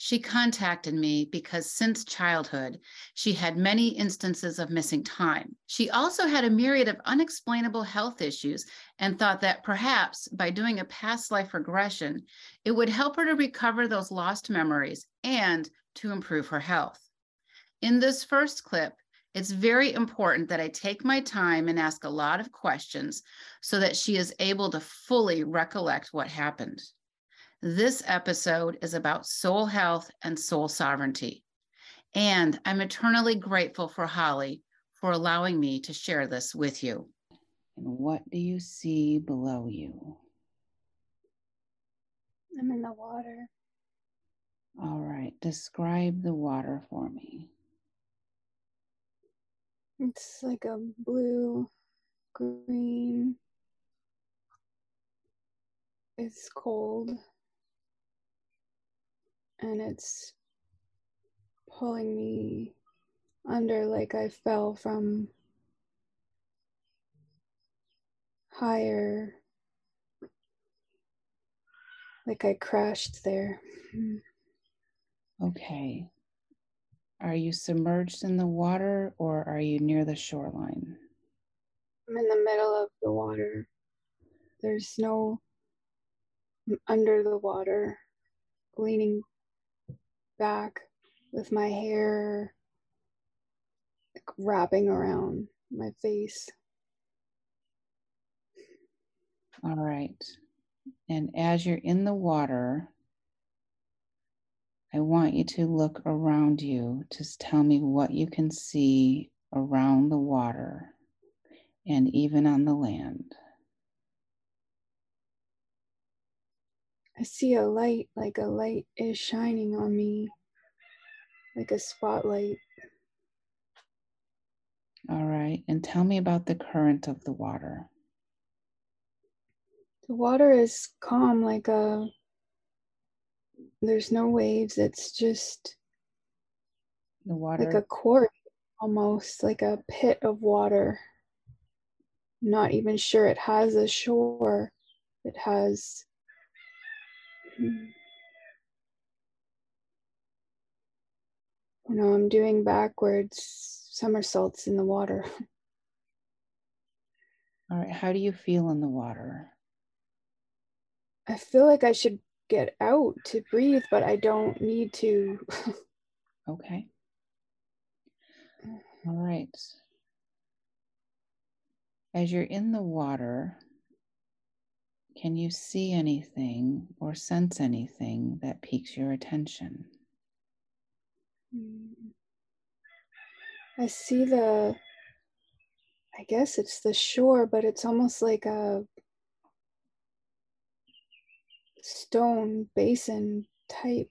She contacted me because since childhood, she had many instances of missing time. She also had a myriad of unexplainable health issues and thought that perhaps by doing a past life regression, it would help her to recover those lost memories and to improve her health. In this first clip, it's very important that I take my time and ask a lot of questions so that she is able to fully recollect what happened. This episode is about soul health and soul sovereignty. And I'm eternally grateful for Holly for allowing me to share this with you. And what do you see below you? I'm in the water. All right, describe the water for me. It's like a blue, green. It's cold. And it's pulling me under like I fell from higher. Like I crashed there. Okay. Are you submerged in the water or are you near the shoreline? I'm in the middle of the water. There's no I'm under the water, leaning back with my hair like, wrapping around my face. All right. And as you're in the water, I want you to look around you. Just tell me what you can see around the water and even on the land. I see a light, like a light is shining on me, like a spotlight. All right. And tell me about the current of the water. The water is calm, like a there's no waves. It's just the water like a quarry, almost like a pit of water. not even sure it has a shore. It has. You know, I'm doing backwards somersaults in the water. All right. How do you feel in the water? I feel like I should get out to breathe, but I don't need to. okay. All right. As you're in the water, can you see anything or sense anything that piques your attention? Mm. I see the, I guess it's the shore, but it's almost like a stone basin type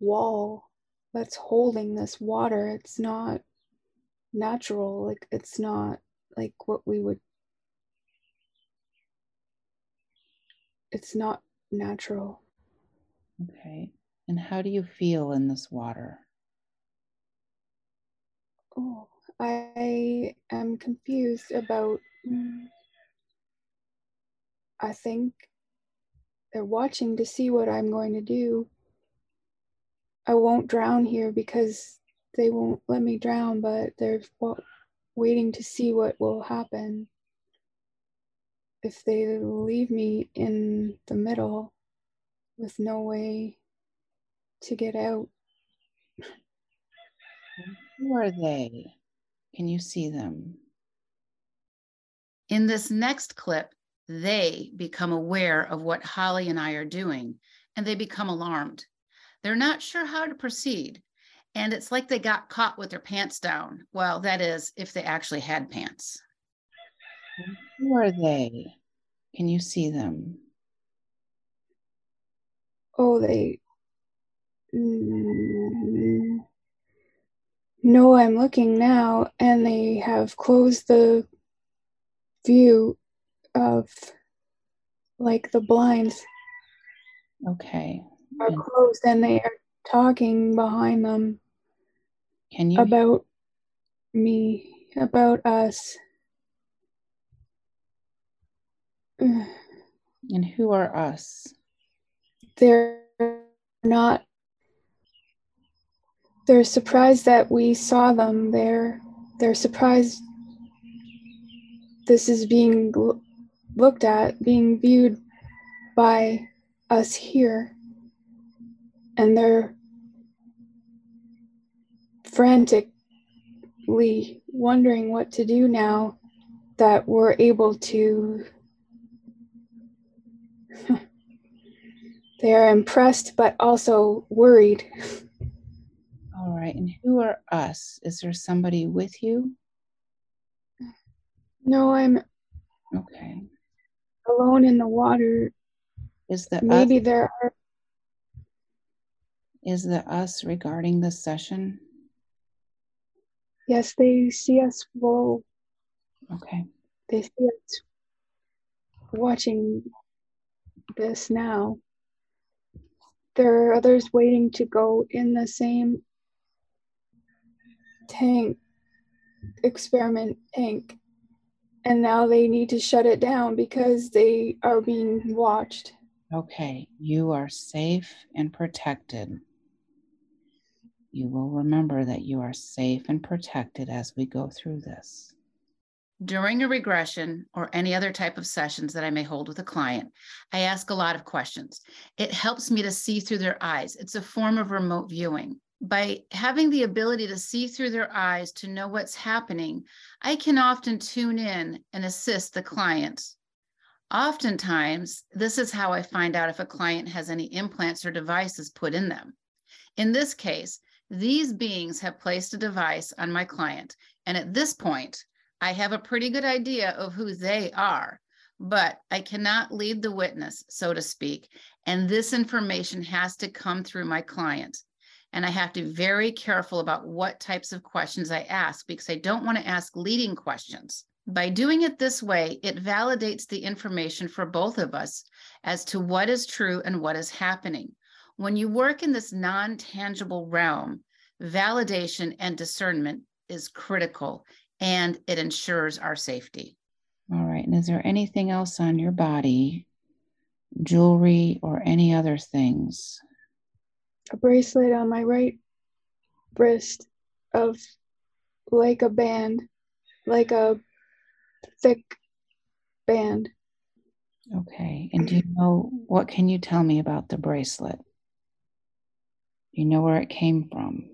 wall that's holding this water. It's not natural, like, it's not like what we would, it's not natural. Okay. And how do you feel in this water? Oh, I am confused about. Mm, I think they're watching to see what I'm going to do. I won't drown here because they won't let me drown, but they're waiting to see what will happen if they leave me in the middle with no way to get out. Who are they? Can you see them? In this next clip, they become aware of what Holly and I are doing and they become alarmed. They're not sure how to proceed. And it's like they got caught with their pants down. Well, that is, if they actually had pants. Who are they? Can you see them? Oh, they. Mm, no, I'm looking now, and they have closed the view of like the blinds okay are closed and they are talking behind them can you about me about us and who are us? They're not they're surprised that we saw them. They're they're surprised this is being looked at being viewed by us here. And they're frantically wondering what to do now that we're able to they are impressed but also worried. All right and who are us? Is there somebody with you? No i'm okay. alone in the water. Is the maybe us, there are is the us regarding the session? Yes they see us flow okay. They see us watching this now. There are others waiting to go in the same tank experiment tank. And now they need to shut it down because they are being watched. Okay you are safe and protected. You will remember that you are safe and protected as we go through this during a regression or any other type of sessions that I may hold with a client, I ask a lot of questions. It helps me to see through their eyes. It's a form of remote viewing. By having the ability to see through their eyes to know what's happening, I can often tune in and assist the client. Oftentimes, this is how I find out if a client has any implants or devices put in them. In this case, these beings have placed a device on my client, and at this point, I have a pretty good idea of who they are, but I cannot lead the witness, so to speak. And this information has to come through my client. And I have to be very careful about what types of questions I ask because I don't want to ask leading questions. By doing it this way, it validates the information for both of us as to what is true and what is happening. When you work in this non tangible realm, validation and discernment is critical and it ensures our safety. All right. And is there anything else on your body, jewelry, or any other things? A bracelet on my right wrist of like a band, like a thick band. Okay. And do you know what can you tell me about the bracelet? You know where it came from?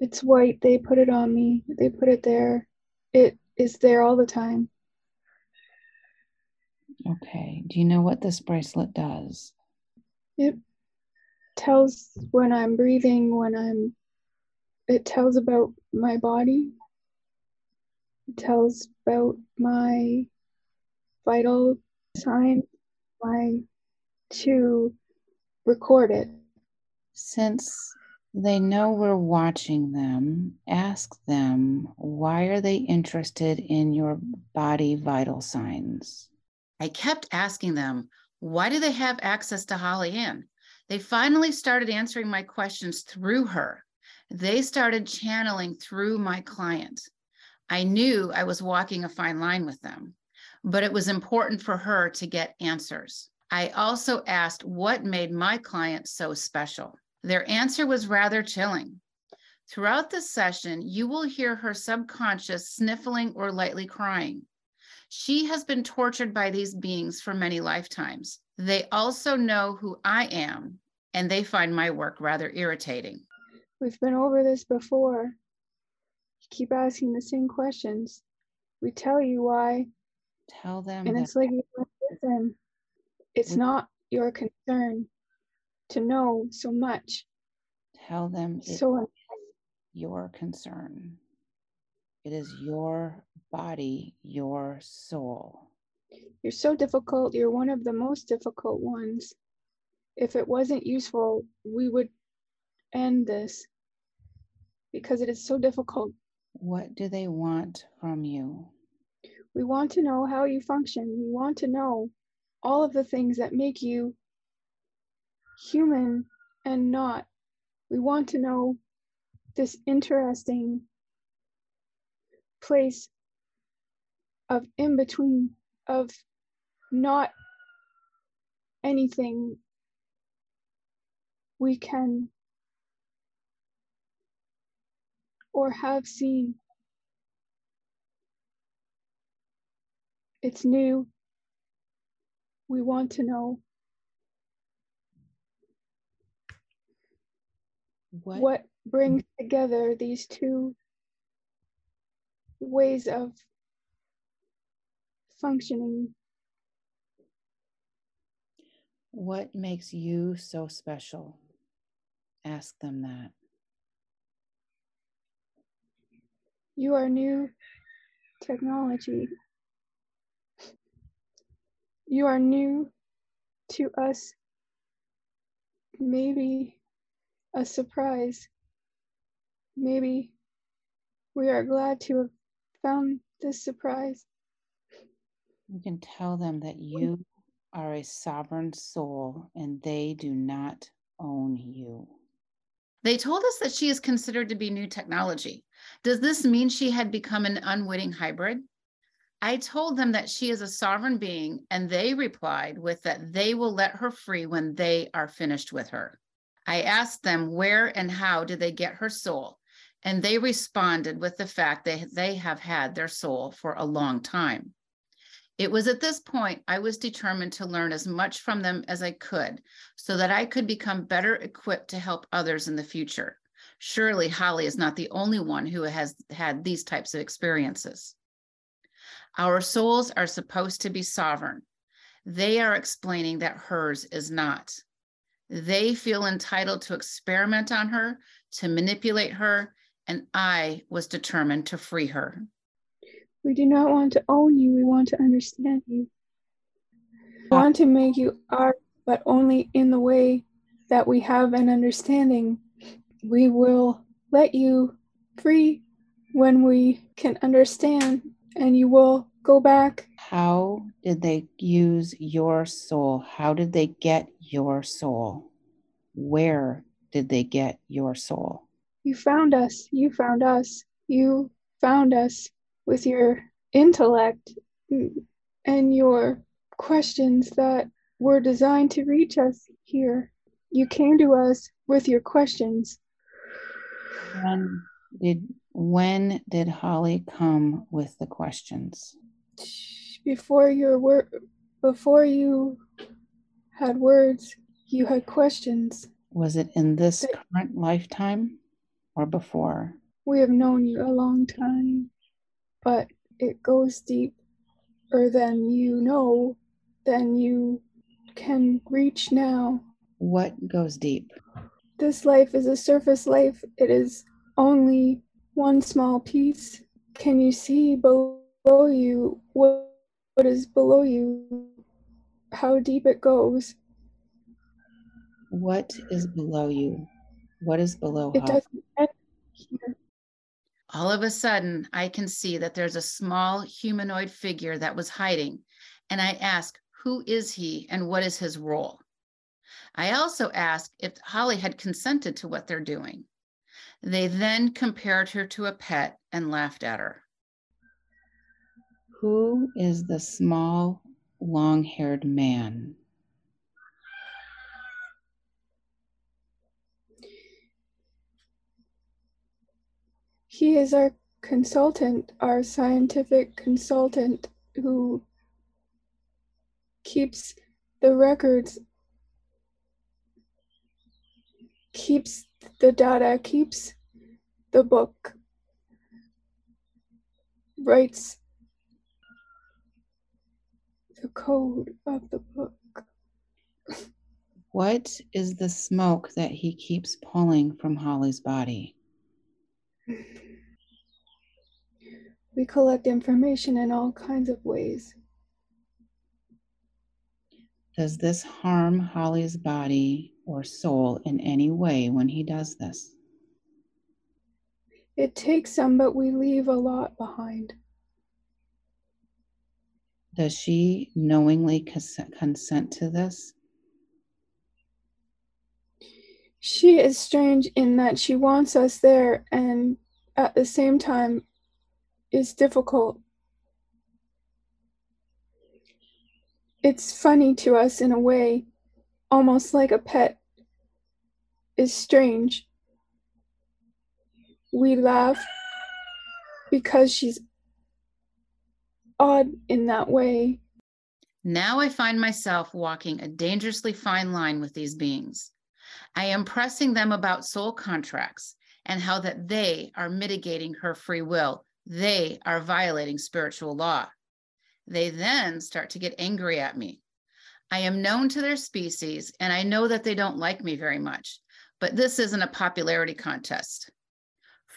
It's white. They put it on me. They put it there. It is there all the time. Okay. Do you know what this bracelet does? It tells when I'm breathing, when I'm, it tells about my body. It tells about my vital sign, my to record it. Since they know we're watching them, ask them why are they interested in your body vital signs? I kept asking them, why do they have access to Holly Ann? They finally started answering my questions through her. They started channeling through my client. I knew I was walking a fine line with them, but it was important for her to get answers. I also asked what made my client so special. Their answer was rather chilling. Throughout the session, you will hear her subconscious sniffling or lightly crying. She has been tortured by these beings for many lifetimes. They also know who I am, and they find my work rather irritating. We've been over this before. You keep asking the same questions. We tell you why. Tell them. And it's like, you listen, it's not your concern to know so much. Tell them so your concern. It is your body, your soul. You're so difficult. You're one of the most difficult ones. If it wasn't useful, we would end this because it is so difficult. What do they want from you? We want to know how you function. We want to know all of the things that make you human and not. We want to know this interesting place of in between, of not anything we can or have seen. It's new. We want to know What? what brings together these two ways of functioning. What makes you so special? Ask them that. You are new technology. You are new to us. Maybe a surprise. Maybe we are glad to have found this surprise. You can tell them that you are a sovereign soul and they do not own you. They told us that she is considered to be new technology. Does this mean she had become an unwitting hybrid? I told them that she is a sovereign being, and they replied with that they will let her free when they are finished with her. I asked them where and how did they get her soul, and they responded with the fact that they have had their soul for a long time. It was at this point I was determined to learn as much from them as I could so that I could become better equipped to help others in the future. Surely Holly is not the only one who has had these types of experiences. Our souls are supposed to be sovereign. They are explaining that hers is not. They feel entitled to experiment on her, to manipulate her, and I was determined to free her. We do not want to own you, we want to understand you. We uh, want to make you our, but only in the way that we have an understanding. We will let you free when we can understand, and you will go back. How did they use your soul? How did they get your soul? Where did they get your soul? You found us, you found us, you found us with your intellect and your questions that were designed to reach us here. You came to us with your questions. When did when did Holly come with the questions? Before your word before you had words, you had questions. Was it in this current lifetime or before? We have known you a long time, but it goes deeper than you know, than you can reach now. What goes deep? This life is a surface life. It is only one small piece. Can you see below you what, what is below you? How deep it goes? What is below you? What is below It doesn't end here. All of a sudden, I can see that there's a small humanoid figure that was hiding, and I ask, Who is he and what is his role? I also ask if Holly had consented to what they're doing. They then compared her to a pet and laughed at her. Who is the small, long haired man? He is our consultant, our scientific consultant who keeps the records, keeps the data, keeps the book, writes the code of the book. What is the smoke that he keeps pulling from Holly's body? We collect information in all kinds of ways. Does this harm Holly's body or soul in any way when he does this? It takes some, but we leave a lot behind. Does she knowingly consent to this? She is strange in that she wants us there and at the same time is difficult. It's funny to us in a way, almost like a pet. is strange. We laugh because she's odd in that way. Now I find myself walking a dangerously fine line with these beings. I am pressing them about soul contracts and how that they are mitigating her free will. They are violating spiritual law. They then start to get angry at me. I am known to their species and I know that they don't like me very much, but this isn't a popularity contest.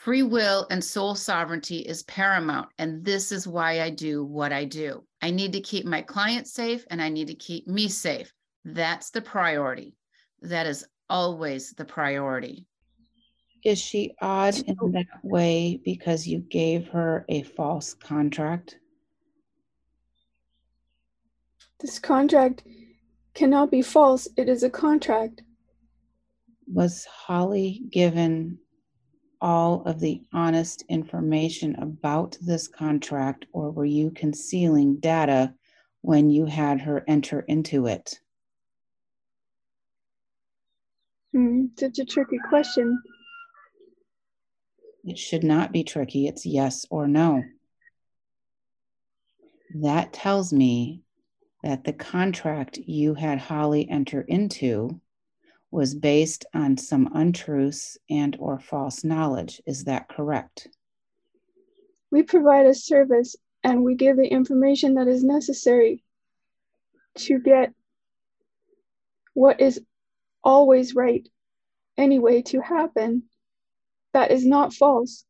Free will and soul sovereignty is paramount, and this is why I do what I do. I need to keep my clients safe and I need to keep me safe. That's the priority. That is always the priority. Is she odd in that way because you gave her a false contract? This contract cannot be false. It is a contract. Was Holly given all of the honest information about this contract, or were you concealing data when you had her enter into it? Hmm, such a tricky question. It should not be tricky. It's yes or no. That tells me that the contract you had Holly enter into was based on some untruths and or false knowledge. Is that correct? We provide a service and we give the information that is necessary to get what is always right anyway to happen. That is not false.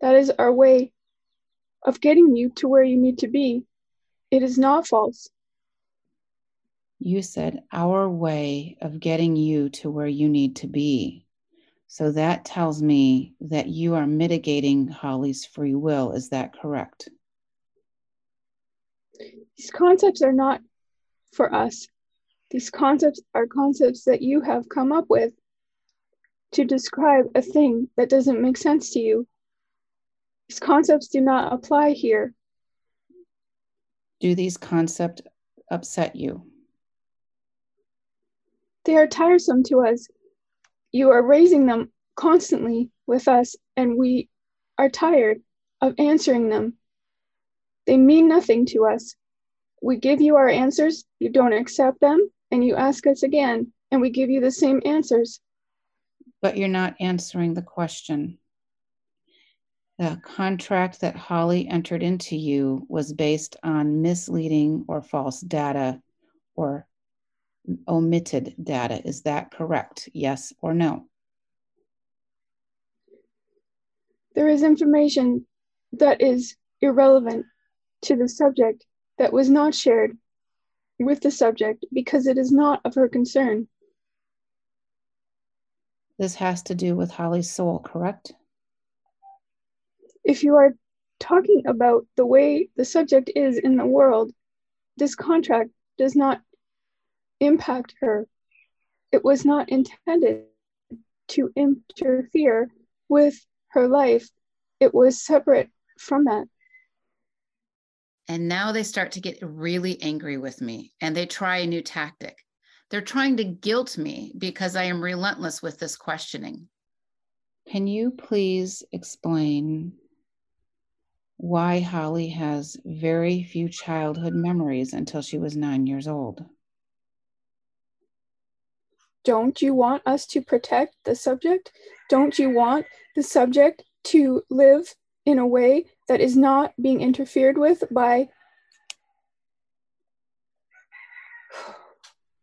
That is our way of getting you to where you need to be. It is not false. You said our way of getting you to where you need to be. So that tells me that you are mitigating Holly's free will. Is that correct? These concepts are not for us. These concepts are concepts that you have come up with to describe a thing that doesn't make sense to you. These concepts do not apply here. Do these concepts upset you? They are tiresome to us. You are raising them constantly with us, and we are tired of answering them. They mean nothing to us. We give you our answers, you don't accept them, and you ask us again, and we give you the same answers. But you're not answering the question. The contract that Holly entered into you was based on misleading or false data or omitted data. Is that correct? Yes or no? There is information that is irrelevant to the subject that was not shared with the subject because it is not of her concern. This has to do with Holly's soul, correct? If you are talking about the way the subject is in the world, this contract does not impact her. It was not intended to interfere with her life. It was separate from that. And now they start to get really angry with me and they try a new tactic. They're trying to guilt me because I am relentless with this questioning. Can you please explain why Holly has very few childhood memories until she was nine years old? Don't you want us to protect the subject? Don't you want the subject to live in a way that is not being interfered with by.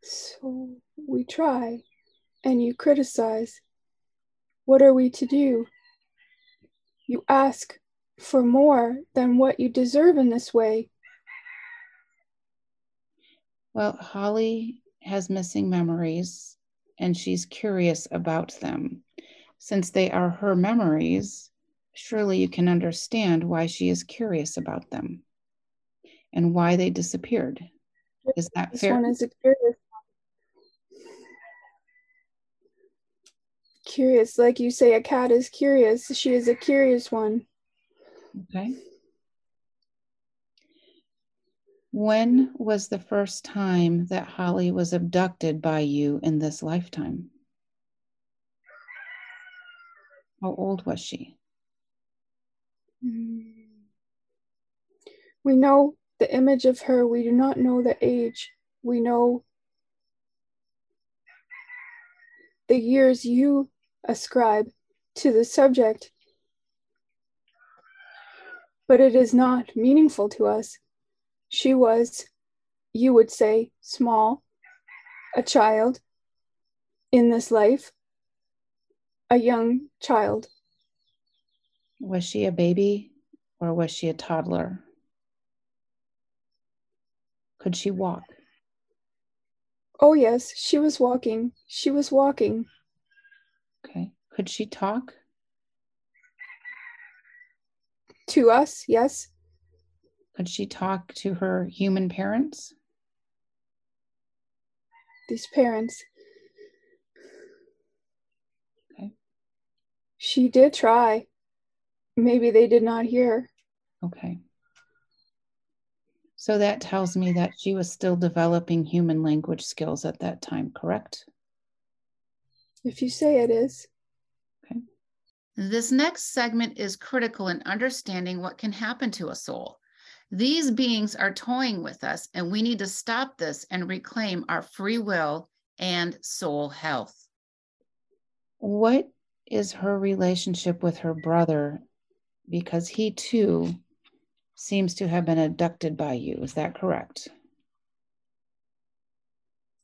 So we try and you criticize. What are we to do? You ask for more than what you deserve in this way. Well, Holly has missing memories and she's curious about them. Since they are her memories, surely you can understand why she is curious about them and why they disappeared. Is that this fair? one is a curious curious like you say a cat is curious she is a curious one okay when was the first time that holly was abducted by you in this lifetime How old was she? Mm. We know the image of her, we do not know the age. We know the years you ascribe to the subject, but it is not meaningful to us. She was, you would say, small, a child in this life, a young child. Was she a baby or was she a toddler? Could she walk? Oh, yes, she was walking. She was walking. Okay. Could she talk? To us, yes. Could she talk to her human parents? These parents. Okay. She did try. Maybe they did not hear. Okay. So that tells me that she was still developing human language skills at that time, correct? If you say it is. Okay. This next segment is critical in understanding what can happen to a soul. These beings are toying with us, and we need to stop this and reclaim our free will and soul health. What is her relationship with her brother? Because he too seems to have been abducted by you. Is that correct?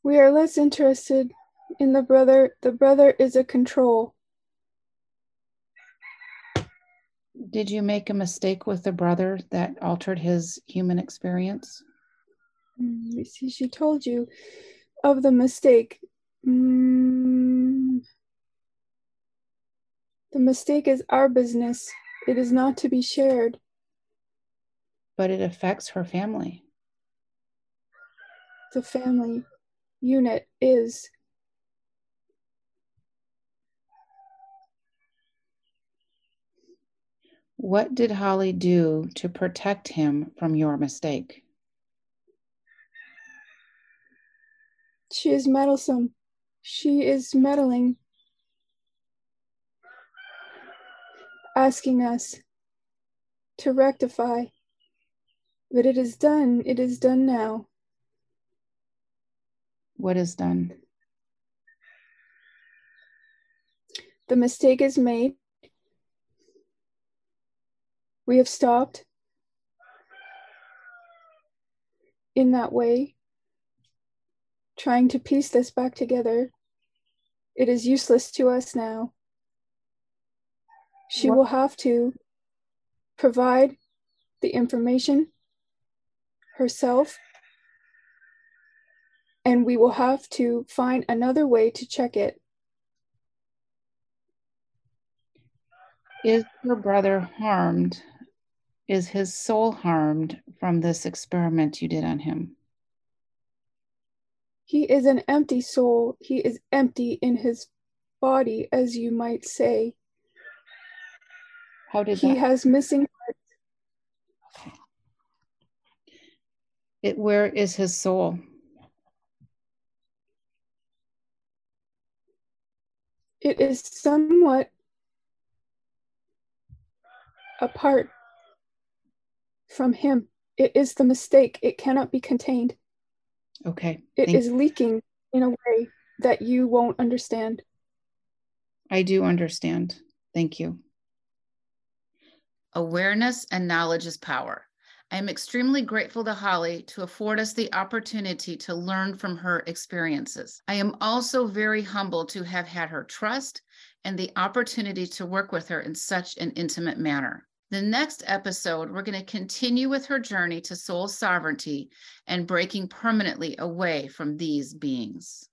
We are less interested in the brother. The brother is a control. Did you make a mistake with the brother that altered his human experience? Mm, see, she told you of the mistake. Mm, the mistake is our business. It is not to be shared but it affects her family. The family unit is What did Holly do to protect him from your mistake? She is meddlesome. She is meddling, asking us to rectify. But it is done. It is done now. What is done? The mistake is made. We have stopped in that way, trying to piece this back together. It is useless to us now. She what? will have to provide the information herself. And we will have to find another way to check it. Is her brother harmed? Is his soul harmed from this experiment you did on him? He is an empty soul. He is empty in his body, as you might say. How did he that- has missing parts? It, where is his soul? It is somewhat apart from him. It is the mistake. It cannot be contained. Okay. It Thank is leaking in a way that you won't understand. I do understand. Thank you. Awareness and knowledge is power. I am extremely grateful to Holly to afford us the opportunity to learn from her experiences. I am also very humbled to have had her trust and the opportunity to work with her in such an intimate manner. The next episode, we're going to continue with her journey to soul sovereignty and breaking permanently away from these beings.